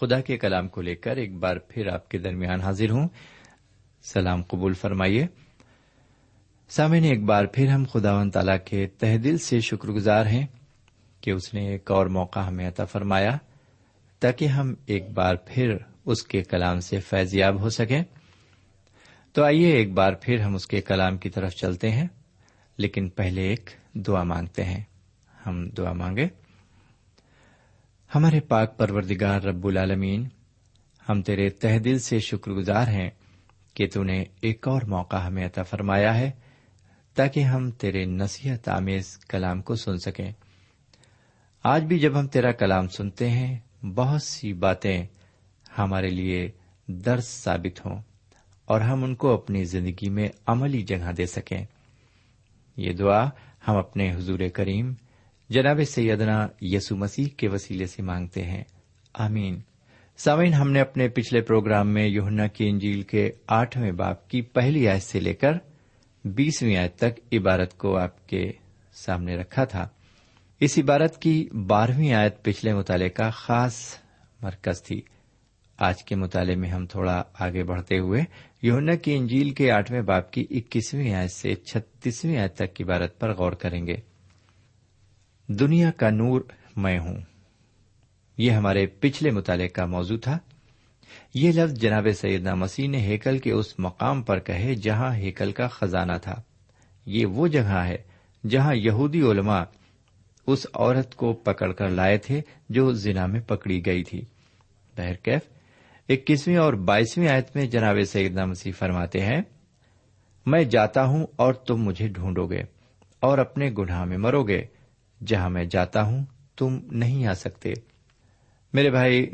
خدا کے کلام کو لے کر ایک بار پھر آپ کے درمیان حاضر ہوں۔ سلام قبول فرمائیے۔ سامعین، ایک بار پھر ہم خدا و تعالی کے تہ دل سے شکر گزار ہیں کہ اس نے ایک اور موقع ہمیں عطا فرمایا تاکہ ہم ایک بار پھر اس کے کلام سے فیضیاب ہو سکیں۔ تو آئیے ایک بار پھر ہم اس کے کلام کی طرف چلتے ہیں، لیکن پہلے ایک دعا مانگتے ہیں۔ ہم دعا مانگے ہمارے پاک پروردگار رب العالمین، ہم تیرے تہ دل سے شکر گزار ہیں کہ تو نے ایک اور موقع ہمیں عطا فرمایا ہے تاکہ ہم تیرے نصیحت آمیز کلام کو سن سکیں۔ آج بھی جب ہم تیرا کلام سنتے ہیں، بہت سی باتیں ہمارے لیے درس ثابت ہوں اور ہم ان کو اپنی زندگی میں عملی جگہ دے سکیں۔ یہ دعا ہم اپنے حضور کریم جناب سیدنا یسو مسیح کے وسیلے سے مانگتے ہیں۔ آمین۔ سامعین، ہم نے اپنے پچھلے پروگرام میں یوہنا کی انجیل کے آٹھویں باپ کی پہلی آیت سے لے کر بیسویں آیت تک عبارت کو آپ کے سامنے رکھا تھا۔ اس عبارت کی بارہویں آیت پچھلے مطالعے کا خاص مرکز تھی۔ آج کے مطالعے میں ہم تھوڑا آگے بڑھتے ہوئے یونا کی انجیل کے آٹھویں باپ کی اکیسویں آیت سے چھتیسویں آیت تک عبارت پر غور کریں گے۔ دنیا کا نور میں ہوں۔ یہ ہمارے پچھلے مطالعے کا موضوع تھا۔ یہ لفظ جناب سیدنا مسیح نے ہیکل کے اس مقام پر کہے جہاں ہیکل کا خزانہ تھا۔ یہ وہ جگہ ہے جہاں یہودی علماء اس عورت کو پکڑ کر لائے تھے جو زنا میں پکڑی گئی تھی۔ بہرکیف اکیسویں اور بائیسویں آیت میں جناب سیدنا مسیح فرماتے ہیں، میں جاتا ہوں اور تم مجھے ڈھونڈو گے اور اپنے گناہ میں مرو گے۔ جہاں میں جاتا ہوں، تم نہیں آ سکتے۔ میرے بھائی،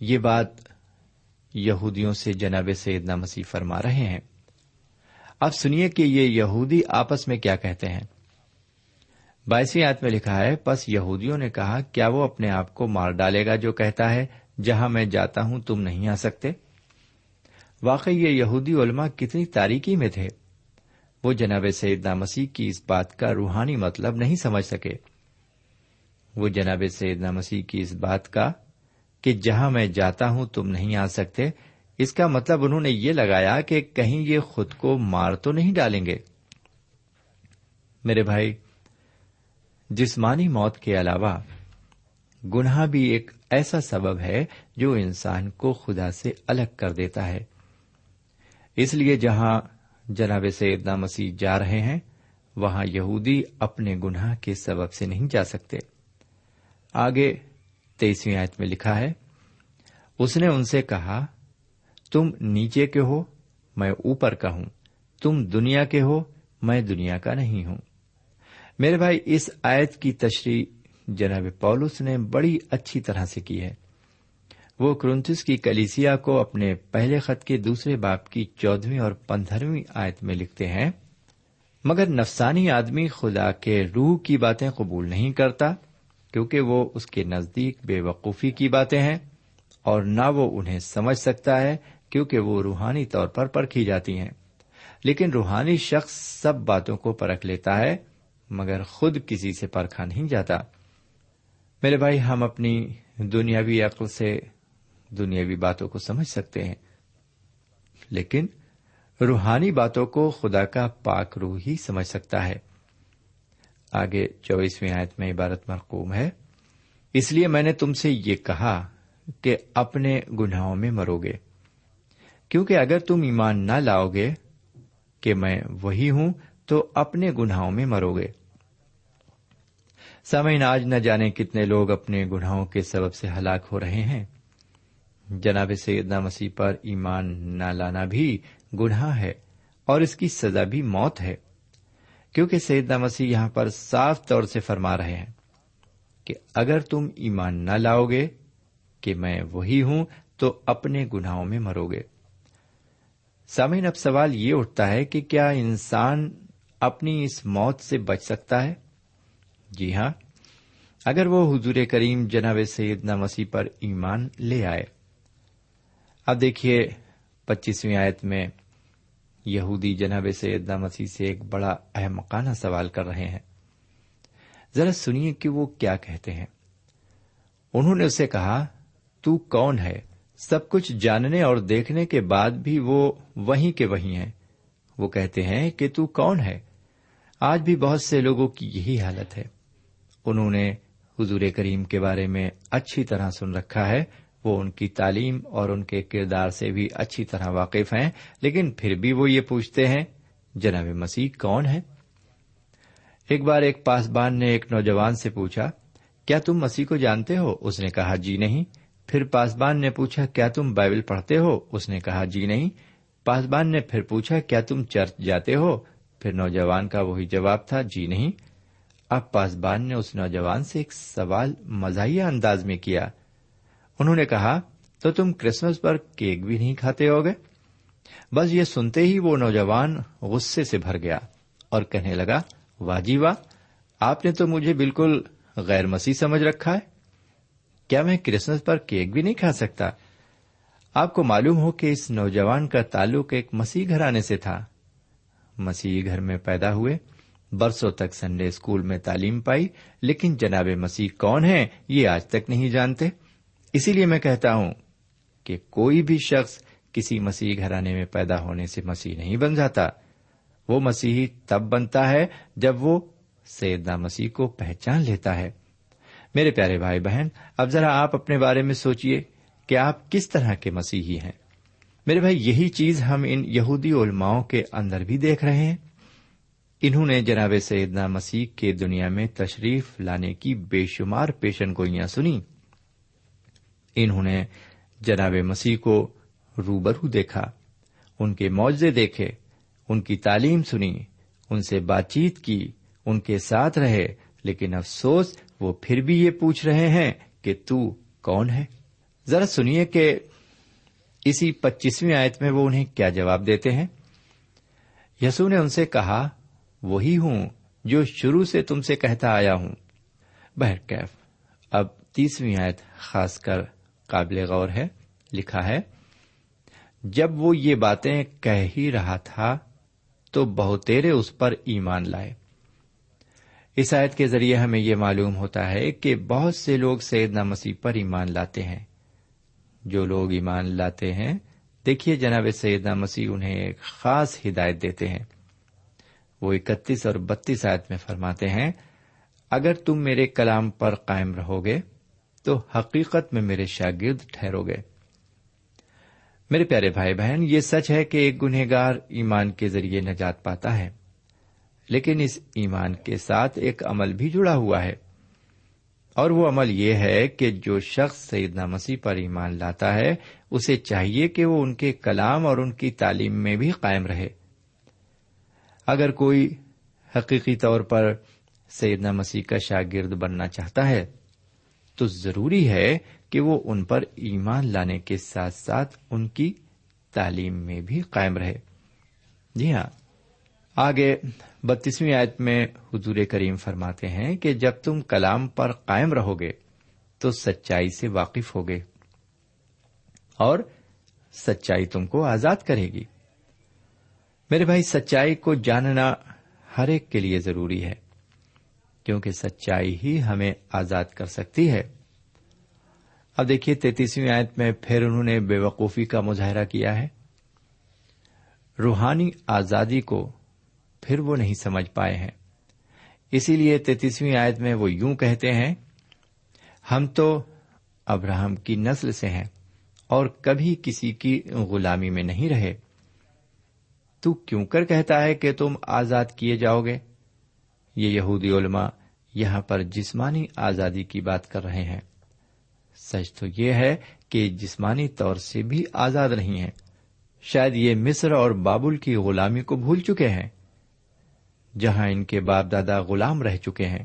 یہ بات یہودیوں سے جناب سیدنا مسیح فرما رہے ہیں۔ اب سنیے کہ یہ یہودی آپس میں کیا کہتے ہیں۔ بائیسویں آیت میں لکھا ہے، پس یہودیوں نے کہا، کیا وہ اپنے آپ کو مار ڈالے گا جو کہتا ہے، جہاں میں جاتا ہوں تم نہیں آ سکتے؟ واقعی یہ یہودی علماء کتنی تاریکی میں تھے۔ وہ جناب سیدنا مسیح کی اس بات کا روحانی مطلب نہیں سمجھ سکے۔ وہ جناب سیدنا مسیح کی اس بات کا کہ جہاں میں جاتا ہوں تم نہیں آ سکتے، اس کا مطلب انہوں نے یہ لگایا کہ کہیں یہ خود کو مار تو نہیں ڈالیں گے۔ میرے بھائی، جسمانی موت کے علاوہ گناہ بھی ایک ایسا سبب ہے جو انسان کو خدا سے الگ کر دیتا ہے۔ اس لیے جہاں جناب سیدنا مسیح جا رہے ہیں، وہاں یہودی اپنے گناہ کے سبب سے نہیں جا سکتے۔ آگے تیسویں آیت میں لکھا ہے، اس نے ان سے کہا، تم نیچے کے ہو، میں اوپر کا ہوں۔ تم دنیا کے ہو، میں دنیا کا نہیں ہوں۔ میرے بھائی، اس آیت کی تشریح جناب پولس نے بڑی اچھی طرح سے کی ہے۔ وہ کرنتس کی کلیسیا کو اپنے پہلے خط کے دوسرے باپ کی چودہویں اور پندرہویں آیت میں لکھتے ہیں، مگر نفسانی آدمی خدا کے روح کی باتیں قبول نہیں کرتا، کیونکہ وہ اس کے نزدیک بے وقوفی کی باتیں ہیں، اور نہ وہ انہیں سمجھ سکتا ہے کیونکہ وہ روحانی طور پر پرکھی جاتی ہیں۔ لیکن روحانی شخص سب باتوں کو پرکھ لیتا ہے، مگر خود کسی سے پرکھا نہیں جاتا۔ میرے بھائی، ہم اپنی دنیاوی عقل سے دنیاوی باتوں کو سمجھ سکتے ہیں۔ لیکن روحانی باتوں کو خدا کا پاک روح ہی سمجھ سکتا ہے۔ آگے چوبیسویں آیت میں عبارت مرقوم ہے۔ اس لیے میں نے تم سے یہ کہا کہ اپنے گناہوں میں مرو گے کیونکہ اگر تم ایمان نہ لاؤ گے کہ میں وہی ہوں، تو اپنے گناہوں میں مرو گے سمعین آج نہ جانے کتنے لوگ اپنے گناہوں کے سبب سے ہلاک ہو رہے ہیں۔ جناب سیدنا مسیح پر ایمان نہ لانا بھی گناہ ہے اور اس کی سزا بھی موت ہے۔ کیونکہ سیدنا مسیح یہاں پر صاف طور سے فرما رہے ہیں کہ اگر تم ایمان نہ لاؤ گے کہ میں وہی ہوں، تو اپنے گناہوں میں مرو گے۔ سامعین، اب سوال یہ اٹھتا ہے کہ کیا انسان اپنی اس موت سے بچ سکتا ہے؟ جی ہاں اگر وہ حضور کریم جناب سیدنا مسیح پر ایمان لے آئے۔ اب دیکھیے پچیسویں آیت میں یہودی جناب سیدنا مسیح سے ایک بڑا احمقانہ سوال کر رہے ہیں۔ ذرا سنیے کہ وہ کیا کہتے ہیں۔ انہوں نے اسے کہا، تو کون ہے؟ سب کچھ جاننے اور دیکھنے کے بعد بھی وہ وہیں کے وہیں ہیں۔ وہ کہتے ہیں کہ تو کون ہے؟ آج بھی بہت سے لوگوں کی یہی حالت ہے۔ انہوں نے حضور کریم کے بارے میں اچھی طرح سن رکھا ہے۔ وہ ان کی تعلیم اور ان کے کردار سے بھی اچھی طرح واقف ہیں۔ لیکن پھر بھی وہ یہ پوچھتے ہیں، جناب مسیح کون ہے ایک بار ایک پاسبان نے ایک نوجوان سے پوچھا، کیا تم مسیح کو جانتے ہو؟ اس نے کہا جی نہیں۔ پھر پاسبان نے پوچھا، کیا تم بائبل پڑھتے ہو؟ اس نے کہا جی نہیں۔ پاسبان نے پھر پوچھا، کیا تم چرچ جاتے ہو؟ پھر نوجوان کا وہی جواب تھا جی نہیں۔ اب پاسبان نے اس نوجوان سے ایک سوال مزاحیہ انداز میں کیا۔ انہوں نے کہا، تو تم کرسمس پر کیک بھی نہیں کھاتے ہوگے؟ بس یہ سنتے ہی وہ نوجوان غصے سے بھر گیا اور کہنے لگا واہ جی واہ آپ نے تو مجھے بالکل غیر مسیح سمجھ رکھا ہے۔ کیا میں کرسمس پر کیک بھی نہیں کھا سکتا؟ آپ کو معلوم ہو کہ اس نوجوان کا تعلق ایک مسیح گھرانے سے تھا۔ مسیح گھر میں پیدا ہوئے، برسوں تک سنڈے اسکول میں تعلیم پائی، لیکن جناب مسیح کون ہے یہ آج تک نہیں جانتے۔ اسی لیے میں کہتا ہوں کہ کوئی بھی شخص کسی مسیح گھرانے میں پیدا ہونے سے مسیح نہیں بن جاتا۔ وہ مسیحی تب بنتا ہے جب وہ سیدنا مسیح کو پہچان لیتا ہے۔ میرے پیارے بھائی بہن، اب ذرا آپ اپنے بارے میں سوچیے کہ آپ کس طرح کے مسیحی ہیں۔ میرے بھائی، یہی چیز ہم ان یہودی علماؤں کے اندر بھی دیکھ رہے ہیں۔ انہوں نے جناب سیدنا مسیح کے دنیا میں تشریف لانے کی بے شمار پیشن گوئیاں سنی انہوں نے جناب مسیح کو روبرو دیکھا، ان کے معاوضے دیکھے، ان کی تعلیم سنی، ان سے بات چیت کی، ان کے ساتھ رہے، لیکن افسوس، وہ پھر بھی یہ پوچھ رہے ہیں کہ تو کون ہے؟ ذرا سنیے کہ اسی پچیسویں آیت میں وہ انہیں کیا جواب دیتے ہیں؟ یسو نے ان سے کہا، وہی ہوں جو شروع سے تم سے کہتا آیا ہوں۔ بہرکیف، اب تیسویں آیت خاص کر قابل غور ہے، لکھا ہے، جب وہ یہ باتیں کہہ ہی رہا تھا تو بہتےرے اس پر ایمان لائے۔ اس آیت کے ذریعے ہمیں یہ معلوم ہوتا ہے کہ بہت سے لوگ سیدنا مسیح پر ایمان لاتے ہیں۔ جو لوگ ایمان لاتے ہیں، دیکھیے جناب سیدنا مسیح انہیں ایک خاص ہدایت دیتے ہیں۔ وہ اکتیس اور بتیس آیت میں فرماتے ہیں، اگر تم میرے کلام پر قائم رہو گے تو حقیقت میں میرے شاگرد ٹھہرو گے میرے پیارے بھائی بہن، یہ سچ ہے کہ ایک گنہگار ایمان کے ذریعے نجات پاتا ہے، لیکن اس ایمان کے ساتھ ایک عمل بھی جڑا ہوا ہے۔ اور وہ عمل یہ ہے کہ جو شخص سیدنا مسیح پر ایمان لاتا ہے، اسے چاہیے کہ وہ ان کے کلام اور ان کی تعلیم میں بھی قائم رہے۔ اگر کوئی حقیقی طور پر سیدنا مسیح کا شاگرد بننا چاہتا ہے تو ضروری ہے کہ وہ ان پر ایمان لانے کے ساتھ ساتھ ان کی تعلیم میں بھی قائم رہے۔ جی ہاں آگے بتیسویں آیت میں حضور کریم فرماتے ہیں کہ جب تم کلام پر قائم رہو گے تو سچائی سے واقف ہوگے اور سچائی تم کو آزاد کرے گی۔ میرے بھائی، سچائی کو جاننا ہر ایک کے لیے ضروری ہے۔ کیونکہ سچائی ہی ہمیں آزاد کر سکتی ہے۔ اب دیکھیے تینتیسویں آیت میں پھر انہوں نے بے وقوفی کا مظاہرہ کیا ہے۔ روحانی آزادی کو پھر وہ نہیں سمجھ پائے ہیں۔ اسی لیے تینتیسویں آیت میں وہ یوں کہتے ہیں، ہم تو ابراہم کی نسل سے ہیں اور کبھی کسی کی غلامی میں نہیں رہے۔ تو کیوں کر کہتا ہے کہ تم آزاد کیے جاؤ گے؟ یہ یہودی علماء یہاں پر جسمانی آزادی کی بات کر رہے ہیں۔ سچ تو یہ ہے کہ جسمانی طور سے بھی آزاد نہیں ہیں۔ شاید یہ مصر اور بابل کی غلامی کو بھول چکے ہیں۔ جہاں ان کے باپ دادا غلام رہ چکے ہیں۔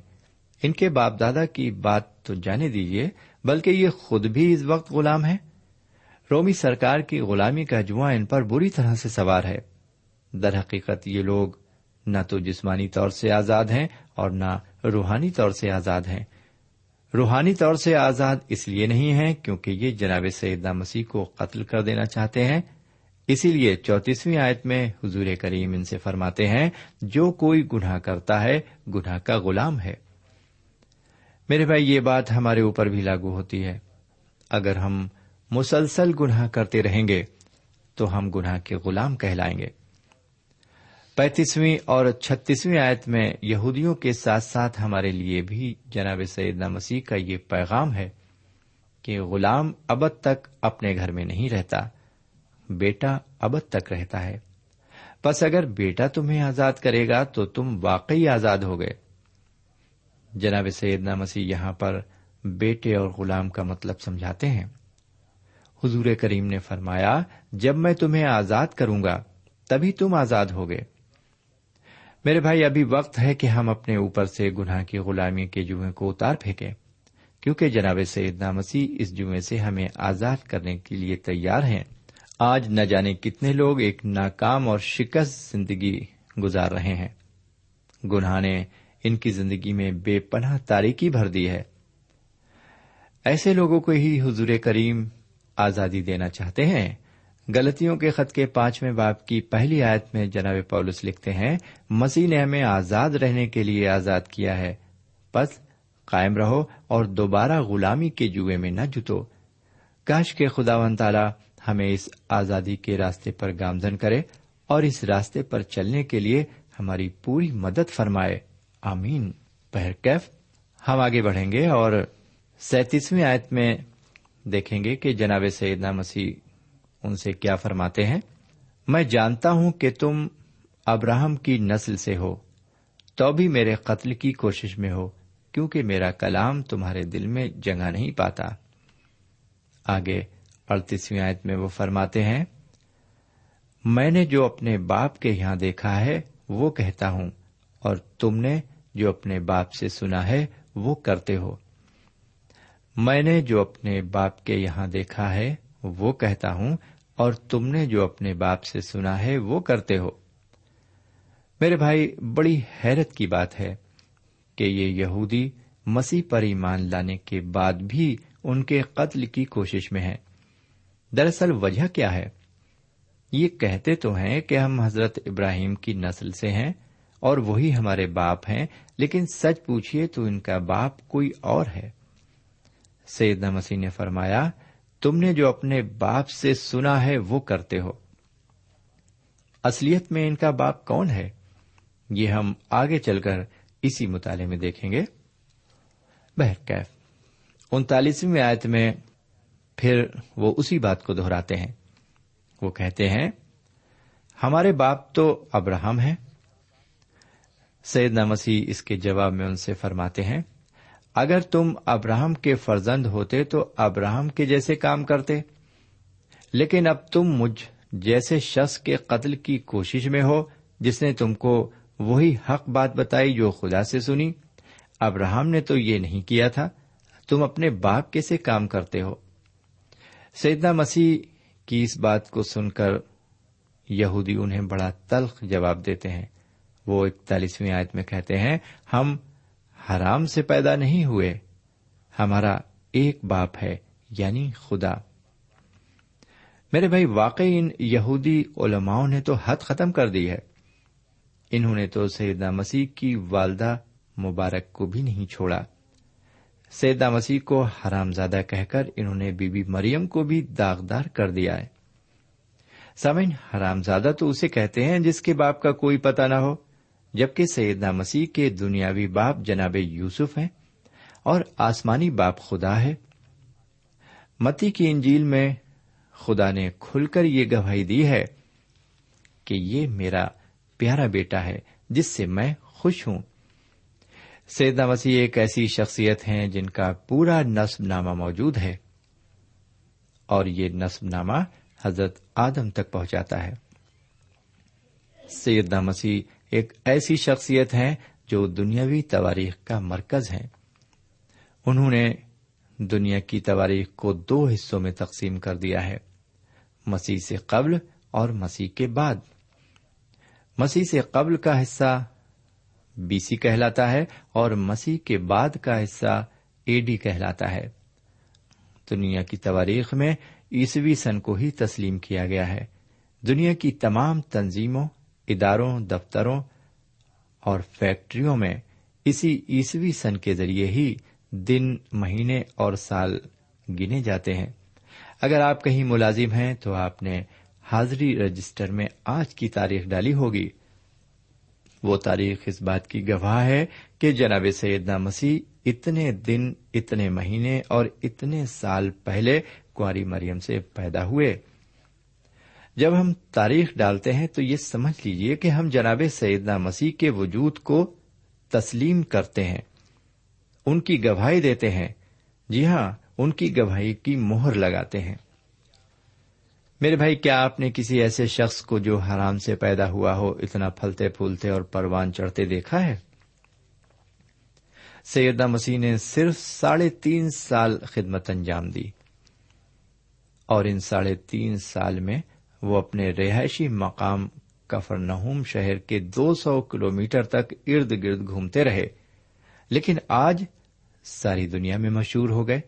ان کے باپ دادا کی بات تو جانے دیجیے بلکہ یہ خود بھی اس وقت غلام ہے رومی سرکار کی غلامی کا جواں ان پر بری طرح سے سوار ہے۔ در حقیقت یہ لوگ نہ تو جسمانی طور سے آزاد ہیں اور نہ روحانی طور سے آزاد ہیں۔ روحانی طور سے آزاد اس لیے نہیں ہے کیونکہ یہ جناب سیدہ مسیح کو قتل کر دینا چاہتے ہیں۔ اسی لیے چوتیسویں آیت میں حضور کریم ان سے فرماتے ہیں، جو کوئی گناہ کرتا ہے، گناہ کا غلام ہے۔ میرے بھائی، یہ بات ہمارے اوپر بھی لاگو ہوتی ہے۔ اگر ہم مسلسل گناہ کرتے رہیں گے، تو ہم گناہ کے غلام کہلائیں گے۔ پینتیسویں اور چھتیسویں آیت میں یہودیوں کے ساتھ ساتھ ہمارے لیے بھی جناب سیدنا مسیح کا یہ پیغام ہے کہ غلام ابد تک اپنے گھر میں نہیں رہتا، بیٹا ابد تک رہتا ہے۔ بس اگر بیٹا تمہیں آزاد کرے گا تو تم واقعی آزاد ہو گئے۔ جناب سیدنا مسیح یہاں پر بیٹے اور غلام کا مطلب سمجھاتے ہیں۔ حضور کریم نے فرمایا، جب میں تمہیں آزاد کروں گا، تبھی تم آزاد ہو گئے میرے بھائی، ابھی وقت ہے کہ ہم اپنے اوپر سے گناہ کی غلامی کے جوئیں کو اتار پھینکیں، کیونکہ جناب سیدنا مسیح اس جوئیں سے ہمیں آزاد کرنے کے لیے تیار ہیں۔ آج نہ جانے کتنے لوگ ایک ناکام اور شکست زندگی گزار رہے ہیں۔ گناہ نے ان کی زندگی میں بے پناہ تاریکی بھر دی ہے۔ ایسے لوگوں کو ہی حضور کریم آزادی دینا چاہتے ہیں۔ غلطیوں کے خط کے پانچویں باپ کی پہلی آیت میں جناب پولس لکھتے ہیں، مسیح نے ہمیں آزاد رہنے کے لیے آزاد کیا ہے۔ پس قائم رہو اور دوبارہ غلامی کے جوئے میں نہ جتو۔ کاش کے خدا و تعالی ہمیں اس آزادی کے راستے پر گامزن کرے اور اس راستے پر چلنے کے لیے ہماری پوری مدد فرمائے۔ آمین۔ بہرکیف ہم آگے بڑھیں گے اور سینتیسویں آیت میں دیکھیں گے کہ جناب سیدنا مسیح ان سے کیا فرماتے ہیں؟ میں جانتا ہوں کہ تم ابراہم کی نسل سے ہو، تو بھی میرے قتل کی کوشش میں ہو، کیونکہ میرا کلام تمہارے دل میں جگہ نہیں پاتا۔ آگے اڑتیسویں آیت میں وہ فرماتے ہیں، میں نے جو اپنے باپ کے یہاں دیکھا ہے، وہ کہتا ہوں، اور تم نے جو اپنے باپ سے سنا ہے، وہ کرتے ہو۔ میں نے جو اپنے باپ کے یہاں دیکھا ہے وہ کہتا ہوں، اور تم نے جو اپنے باپ سے سنا ہے وہ کرتے ہو۔ میرے بھائی، بڑی حیرت کی بات ہے کہ یہ یہودی مسیح پر ایمان لانے کے بعد بھی ان کے قتل کی کوشش میں ہے دراصل وجہ کیا ہے؟ یہ کہتے تو ہیں کہ ہم حضرت ابراہیم کی نسل سے ہیں اور وہی ہمارے باپ ہیں، لیکن سچ پوچھیے تو ان کا باپ کوئی اور ہے۔ سید مسیح نے فرمایا تم نے جو اپنے باپ سے سنا ہے وہ کرتے ہو۔ اصلیت میں ان کا باپ کون ہے؟ یہ ہم آگے چل کر اسی مطالعے میں دیکھیں گے۔ بہرکیف انتالیسویں آیت میں پھر وہ اسی بات کو دہراتے ہیں۔ وہ کہتے ہیں، ہمارے باپ تو ابراہم ہیں۔ سیدنا مسیح اس کے جواب میں ان سے فرماتے ہیں اگر تم ابراہم کے فرزند ہوتے تو ابراہم کے جیسے کام کرتے۔ لیکن اب تم مجھ جیسے شخص کے قتل کی کوشش میں ہو، جس نے تم کو وہی حق بات بتائی جو خدا سے سنی۔ ابراہم نے تو یہ نہیں کیا تھا، تم اپنے باپ کیسے کام کرتے ہو۔ سیدنا مسیح کی اس بات کو سن کر یہودی انہیں بڑا تلخ جواب دیتے ہیں۔ وہ اکتالیسویں آیت میں کہتے ہیں، ہم حرام سے پیدا نہیں ہوئے۔ ہمارا ایک باپ ہے یعنی خدا۔ میرے بھائی، واقعی ان یہودی علماؤں نے تو حد ختم کر دی ہے۔ انہوں نے تو سیدا مسیح کی والدہ مبارک کو بھی نہیں چھوڑا۔ سیدا مسیح کو حرام زادہ کہہ کر انہوں نے بی بی مریم کو بھی داغدار کر دیا ہے۔ سمن حرام زادہ تو اسے کہتے ہیں جس کے باپ کا کوئی پتا نہ ہو۔ جبکہ سیدنا مسیح کے دنیاوی باپ جناب یوسف ہیں اور آسمانی باپ خدا ہے۔ متی کی انجیل میں خدا نے کھل کر یہ گواہی دی ہے کہ یہ میرا پیارا بیٹا ہے جس سے میں خوش ہوں۔ سیدنا مسیح ایک ایسی شخصیت ہیں جن کا پورا نصب نامہ موجود ہے اور یہ نصب نامہ حضرت آدم تک پہنچاتا ہے۔ سیدنا مسیح ایک ایسی شخصیت ہیں جو دنیاوی تواریخ کا مرکز ہیں۔ انہوں نے دنیا کی تواریخ کو دو حصوں میں تقسیم کر دیا ہے، مسیح سے قبل اور مسیح کے بعد۔ مسیح سے قبل کا حصہ بی سی کہلاتا ہے اور مسیح کے بعد کا حصہ اے ڈی کہلاتا ہے۔ دنیا کی تواریخ میں عیسوی سن کو ہی تسلیم کیا گیا ہے۔ دنیا کی تمام تنظیموں اداروں، دفتروں اور فیکٹریوں میں اسی عیسوی سن کے ذریعے ہی دن، مہینے اور سال گنے جاتے ہیں۔ اگر آپ کہیں ملازم ہیں تو آپ نے حاضری رجسٹر میں آج کی تاریخ ڈالی ہوگی۔ وہ تاریخ اس بات کی گواہ ہے کہ جناب سیدنا مسیح اتنے دن، اتنے مہینے اور اتنے سال پہلے کاری مریم سے پیدا ہوئے۔ جب ہم تاریخ ڈالتے ہیں تو یہ سمجھ لیجیے کہ ہم جناب سیدنا مسیح کے وجود کو تسلیم کرتے ہیں، ان کی گواہی دیتے ہیں۔ جی ہاں ان کی گواہی کی مہر لگاتے ہیں۔ میرے بھائی، کیا آپ نے کسی ایسے شخص کو جو حرام سے پیدا ہوا ہو، اتنا پھلتے پھولتے اور پروان چڑھتے دیکھا ہے؟ سیدہ مسیح نے صرف ساڑھے تین سال خدمت انجام دی۔ اور ان ساڑھے تین سال میں وہ اپنے رہائشی مقام کفر شہر کے دو سو کلو میٹر تک ارد گرد گھومتے رہے، لیکن آج ساری دنیا میں مشہور ہو گئے۔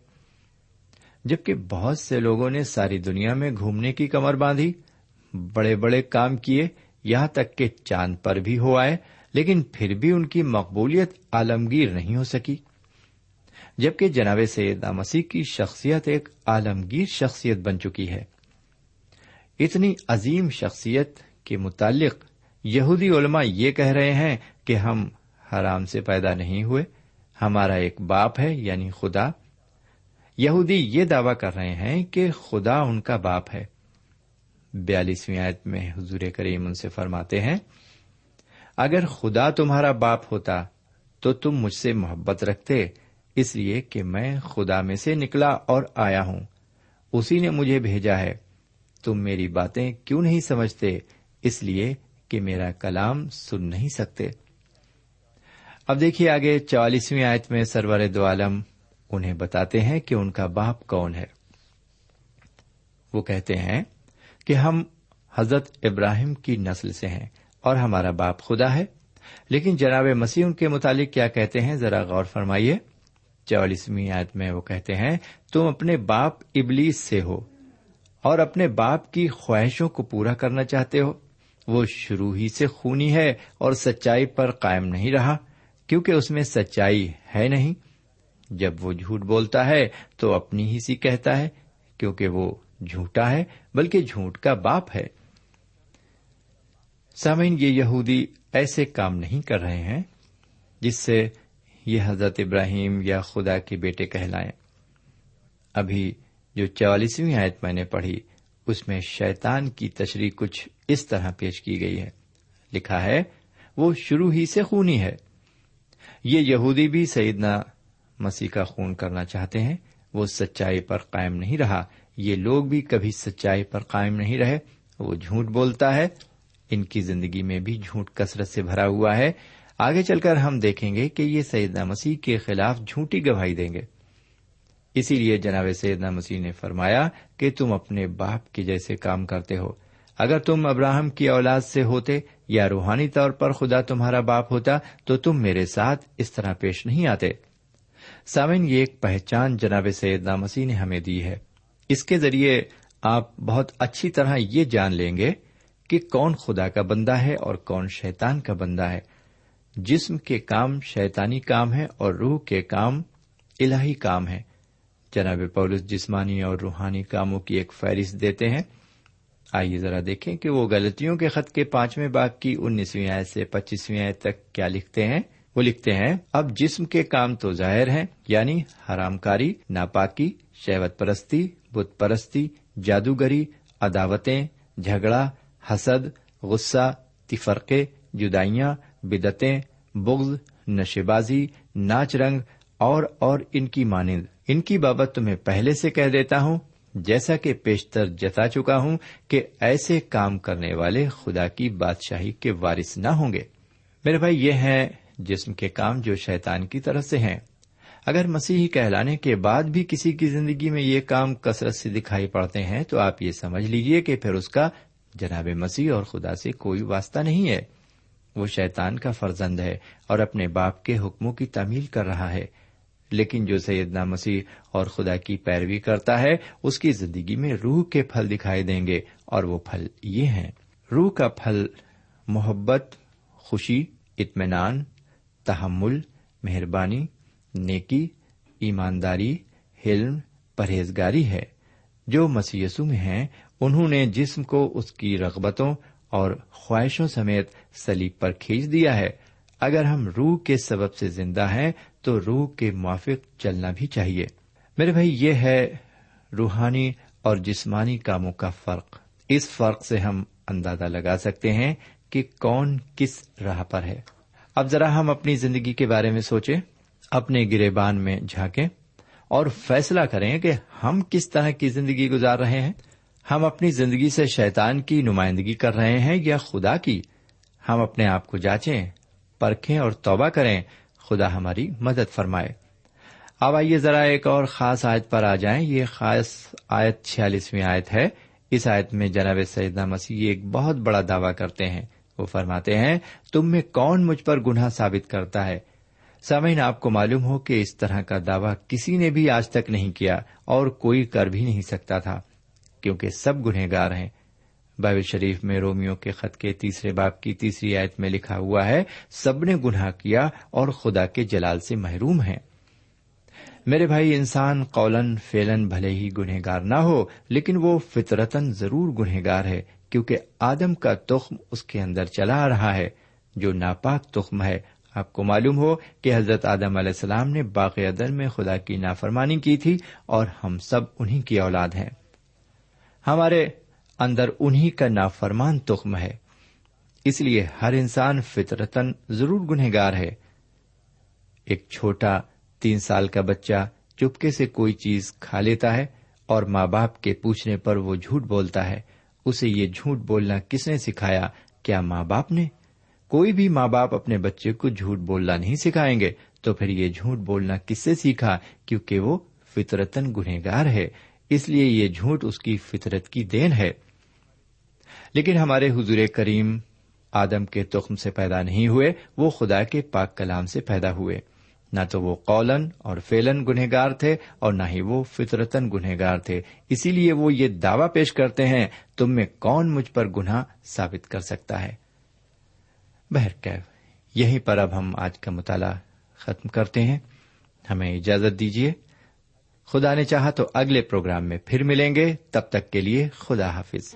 جبکہ بہت سے لوگوں نے ساری دنیا میں گھومنے کی کمر باندھی، بڑے بڑے کام کیے، یہاں تک کہ چاند پر بھی ہو آئے، لیکن پھر بھی ان کی مقبولیت عالمگیر نہیں ہو سکی۔ جبکہ جناب سید مسیح کی شخصیت ایک عالمگیر شخصیت بن چکی ہے۔ اتنی عظیم شخصیت کے متعلق یہودی علماء یہ کہہ رہے ہیں کہ ہم حرام سے پیدا نہیں ہوئے، ہمارا ایک باپ ہے یعنی خدا۔ یہودی یہ دعوی کر رہے ہیں کہ خدا ان کا باپ ہے۔ بیالیسویں آیت میں حضور کریم ان سے فرماتے ہیں، اگر خدا تمہارا باپ ہوتا تو تم مجھ سے محبت رکھتے، اس لیے کہ میں خدا میں سے نکلا اور آیا ہوں۔ اسی نے مجھے بھیجا ہے۔ تم میری باتیں کیوں نہیں سمجھتے؟ اس لیے کہ میرا کلام سن نہیں سکتے۔ اب دیکھیے آگے چوالیسویں آیت میں سرور دو عالم انہیں بتاتے ہیں کہ ان کا باپ کون ہے۔ وہ کہتے ہیں کہ ہم حضرت ابراہیم کی نسل سے ہیں اور ہمارا باپ خدا ہے۔ لیکن جناب مسیح ان کے متعلق کیا کہتے ہیں؟ ذرا غور فرمائیے۔ چوالیسویں آیت میں وہ کہتے ہیں، تم اپنے باپ ابلیس سے ہو۔ اور اپنے باپ کی خواہشوں کو پورا کرنا چاہتے ہو۔ وہ شروع ہی سے خونی ہے اور سچائی پر قائم نہیں رہا، کیونکہ اس میں سچائی ہے نہیں۔ جب وہ جھوٹ بولتا ہے تو اپنی ہی سی کہتا ہے، کیونکہ وہ جھوٹا ہے، بلکہ جھوٹ کا باپ ہے۔ سامعین، یہ یہودی ایسے کام نہیں کر رہے ہیں جس سے یہ حضرت ابراہیم یا خدا کے بیٹے کہلائیں۔ ابھی جو چوالیسویں آیت میں نے پڑھی، اس میں شیتان کی تشریح کچھ اس طرح پیش کی گئی ہے۔ لکھا ہے، وہ شروع ہی سے خونی ہے۔ یہ یہودی بھی سیدنا مسیح کا خون کرنا چاہتے ہیں۔ وہ سچائی پر قائم نہیں رہا۔ یہ لوگ بھی کبھی سچائی پر قائم نہیں رہے۔ وہ جھوٹ بولتا ہے۔ ان کی زندگی میں بھی جھوٹ کثرت سے بھرا ہوا ہے۔ آگے چل کر ہم دیکھیں گے کہ یہ سیدنا مسیح کے خلاف جھوٹی گواہی دیں گے۔ اسی لیے جناب سیدنا مسیح نے فرمایا کہ تم اپنے باپ کے جیسے کام کرتے ہو۔ اگر تم ابراہم کی اولاد سے ہوتے یا روحانی طور پر خدا تمہارا باپ ہوتا تو تم میرے ساتھ اس طرح پیش نہیں آتے۔ سامن یہ ایک پہچان جناب سیدنا مسیح نے ہمیں دی ہے۔ اس کے ذریعے آپ بہت اچھی طرح یہ جان لیں گے کہ کون خدا کا بندہ ہے اور کون شیتان کا بندہ ہے۔ جسم کے کام شیتانی کام ہے اور روح کے کام الہی کام ہے۔ جناب پولس جسمانی اور روحانی کاموں کی ایک فہرست دیتے ہیں۔ آئیے ذرا دیکھیں کہ وہ غلطیوں کے خط کے پانچویں باغ کی انیسویں آئے سے پچیسویں آئے تک کیا لکھتے ہیں؟ وہ لکھتے ہیں، اب جسم کے کام تو ظاہر ہیں یعنی حرام کاری، ناپاکی، شہوت پرستی، بت پرستی، جادوگری، عداوتیں، جھگڑا، حسد، غصہ، تفرقے، جدائیاں بدتیں بغض، نشے بازی، ناچ رنگ اور اور ان کی مانند، ان کی بابت تمہیں پہلے سے کہہ دیتا ہوں، جیسا کہ پیشتر جتا چکا ہوں کہ ایسے کام کرنے والے خدا کی بادشاہی کے وارث نہ ہوں گے۔ میرے بھائی، یہ ہے جسم کے کام جو شیطان کی طرف سے ہیں۔ اگر مسیحی کہلانے کے بعد بھی کسی کی زندگی میں یہ کام کثرت سے دکھائی پڑتے ہیں، تو آپ یہ سمجھ لیجیے کہ پھر اس کا جناب مسیح اور خدا سے کوئی واسطہ نہیں ہے۔ وہ شیطان کا فرزند ہے اور اپنے باپ کے حکموں کی تعمیل کر رہا ہے۔ لیکن جو سیدنا مسیح اور خدا کی پیروی کرتا ہے، اس کی زندگی میں روح کے پھل دکھائی دیں گے اور وہ پھل یہ ہیں۔ روح کا پھل محبت، خوشی، اطمینان، تحمل، مہربانی، نیکی، ایمانداری، حلم، پرہیزگاری ہے۔ جو مسیسو میں ہیں، انہوں نے جسم کو اس کی رغبتوں اور خواہشوں سمیت سلیب پر کھینچ دیا ہے۔ اگر ہم روح کے سبب سے زندہ ہیں تو روح کے موافق چلنا بھی چاہیے۔ میرے بھائی، یہ ہے روحانی اور جسمانی کاموں کا فرق۔ اس فرق سے ہم اندازہ لگا سکتے ہیں کہ کون کس راہ پر ہے۔ اب ذرا ہم اپنی زندگی کے بارے میں سوچیں، اپنے گریبان میں جھانکیں اور فیصلہ کریں کہ ہم کس طرح کی زندگی گزار رہے ہیں۔ ہم اپنی زندگی سے شیطان کی نمائندگی کر رہے ہیں یا خدا کی؟ ہم اپنے آپ کو جانچیں، پرکھیں اور توبہ کریں خدا ہماری مدد فرمائے۔ اب آئیے ذرا ایک اور خاص آیت پر آ جائیں۔ یہ خاص آیت چھیالیسویں آیت ہے۔ اس آیت میں جناب سیدنا مسیح ایک بہت بڑا دعویٰ کرتے ہیں۔ وہ فرماتے ہیں، تم میں کون مجھ پر گناہ ثابت کرتا ہے؟ سامعین آپ کو معلوم ہو کہ اس طرح کا دعویٰ کسی نے بھی آج تک نہیں کیا اور کوئی کر بھی نہیں سکتا تھا، کیونکہ سب گنہ گار ہیں۔ بائبل شریف میں رومیو کے خط کے تیسرے باپ کی تیسری آیت میں لکھا ہوا ہے، سب نے گناہ کیا اور خدا کے جلال سے محروم ہیں۔ میرے بھائی، انسان قولن فیلن بھلے ہی گنہ گار نہ ہو، لیکن وہ فطرتن ضرور گنہ گار ہے، کیونکہ آدم کا تخم اس کے اندر چلا آ رہا ہے۔ جو ناپاک تخم ہے، آپ کو معلوم ہو کہ حضرت آدم علیہ السلام نے باقی ادر میں خدا کی نافرمانی کی تھی اور ہم سب انہیں کی اولاد ہیں۔ ہمارے اندر انہیں کا نافرمان تخم ہے۔ اس لیے ہر انسان فطرتن ضرور گنہ گار ہے۔ ایک چھوٹا تین سال کا بچہ چپکے سے کوئی چیز کھا لیتا ہے اور ماں باپ کے پوچھنے پر وہ جھوٹ بولتا ہے۔ اسے یہ جھوٹ بولنا کس نے سکھایا؟ کیا ماں باپ نے؟ کوئی بھی ماں باپ اپنے بچے کو جھوٹ بولنا نہیں سکھائیں گے۔ تو پھر یہ جھوٹ بولنا کس سے سیکھا؟ کیونکہ وہ فطرتن گنہگار ہے۔ اس لیے یہ جھوٹ اس کی فطرت کی دین ہے۔ لیکن ہمارے حضور کریم آدم کے تخم سے پیدا نہیں ہوئے، وہ خدا کے پاک کلام سے پیدا ہوئے۔ نہ تو وہ قولن اور فیلن گنہگار تھے اور نہ ہی وہ فطرتن گنہگار تھے۔ اسی لیے وہ یہ دعوی پیش کرتے ہیں، تم میں کون مجھ پر گناہ ثابت کر سکتا ہے؟ بہرکیف یہیں پر اب ہم آج کا مطالعہ ختم کرتے ہیں۔ ہمیں اجازت دیجیے خدا نے چاہا تو اگلے پروگرام میں پھر ملیں گے۔ تب تک کے لیے خدا حافظ۔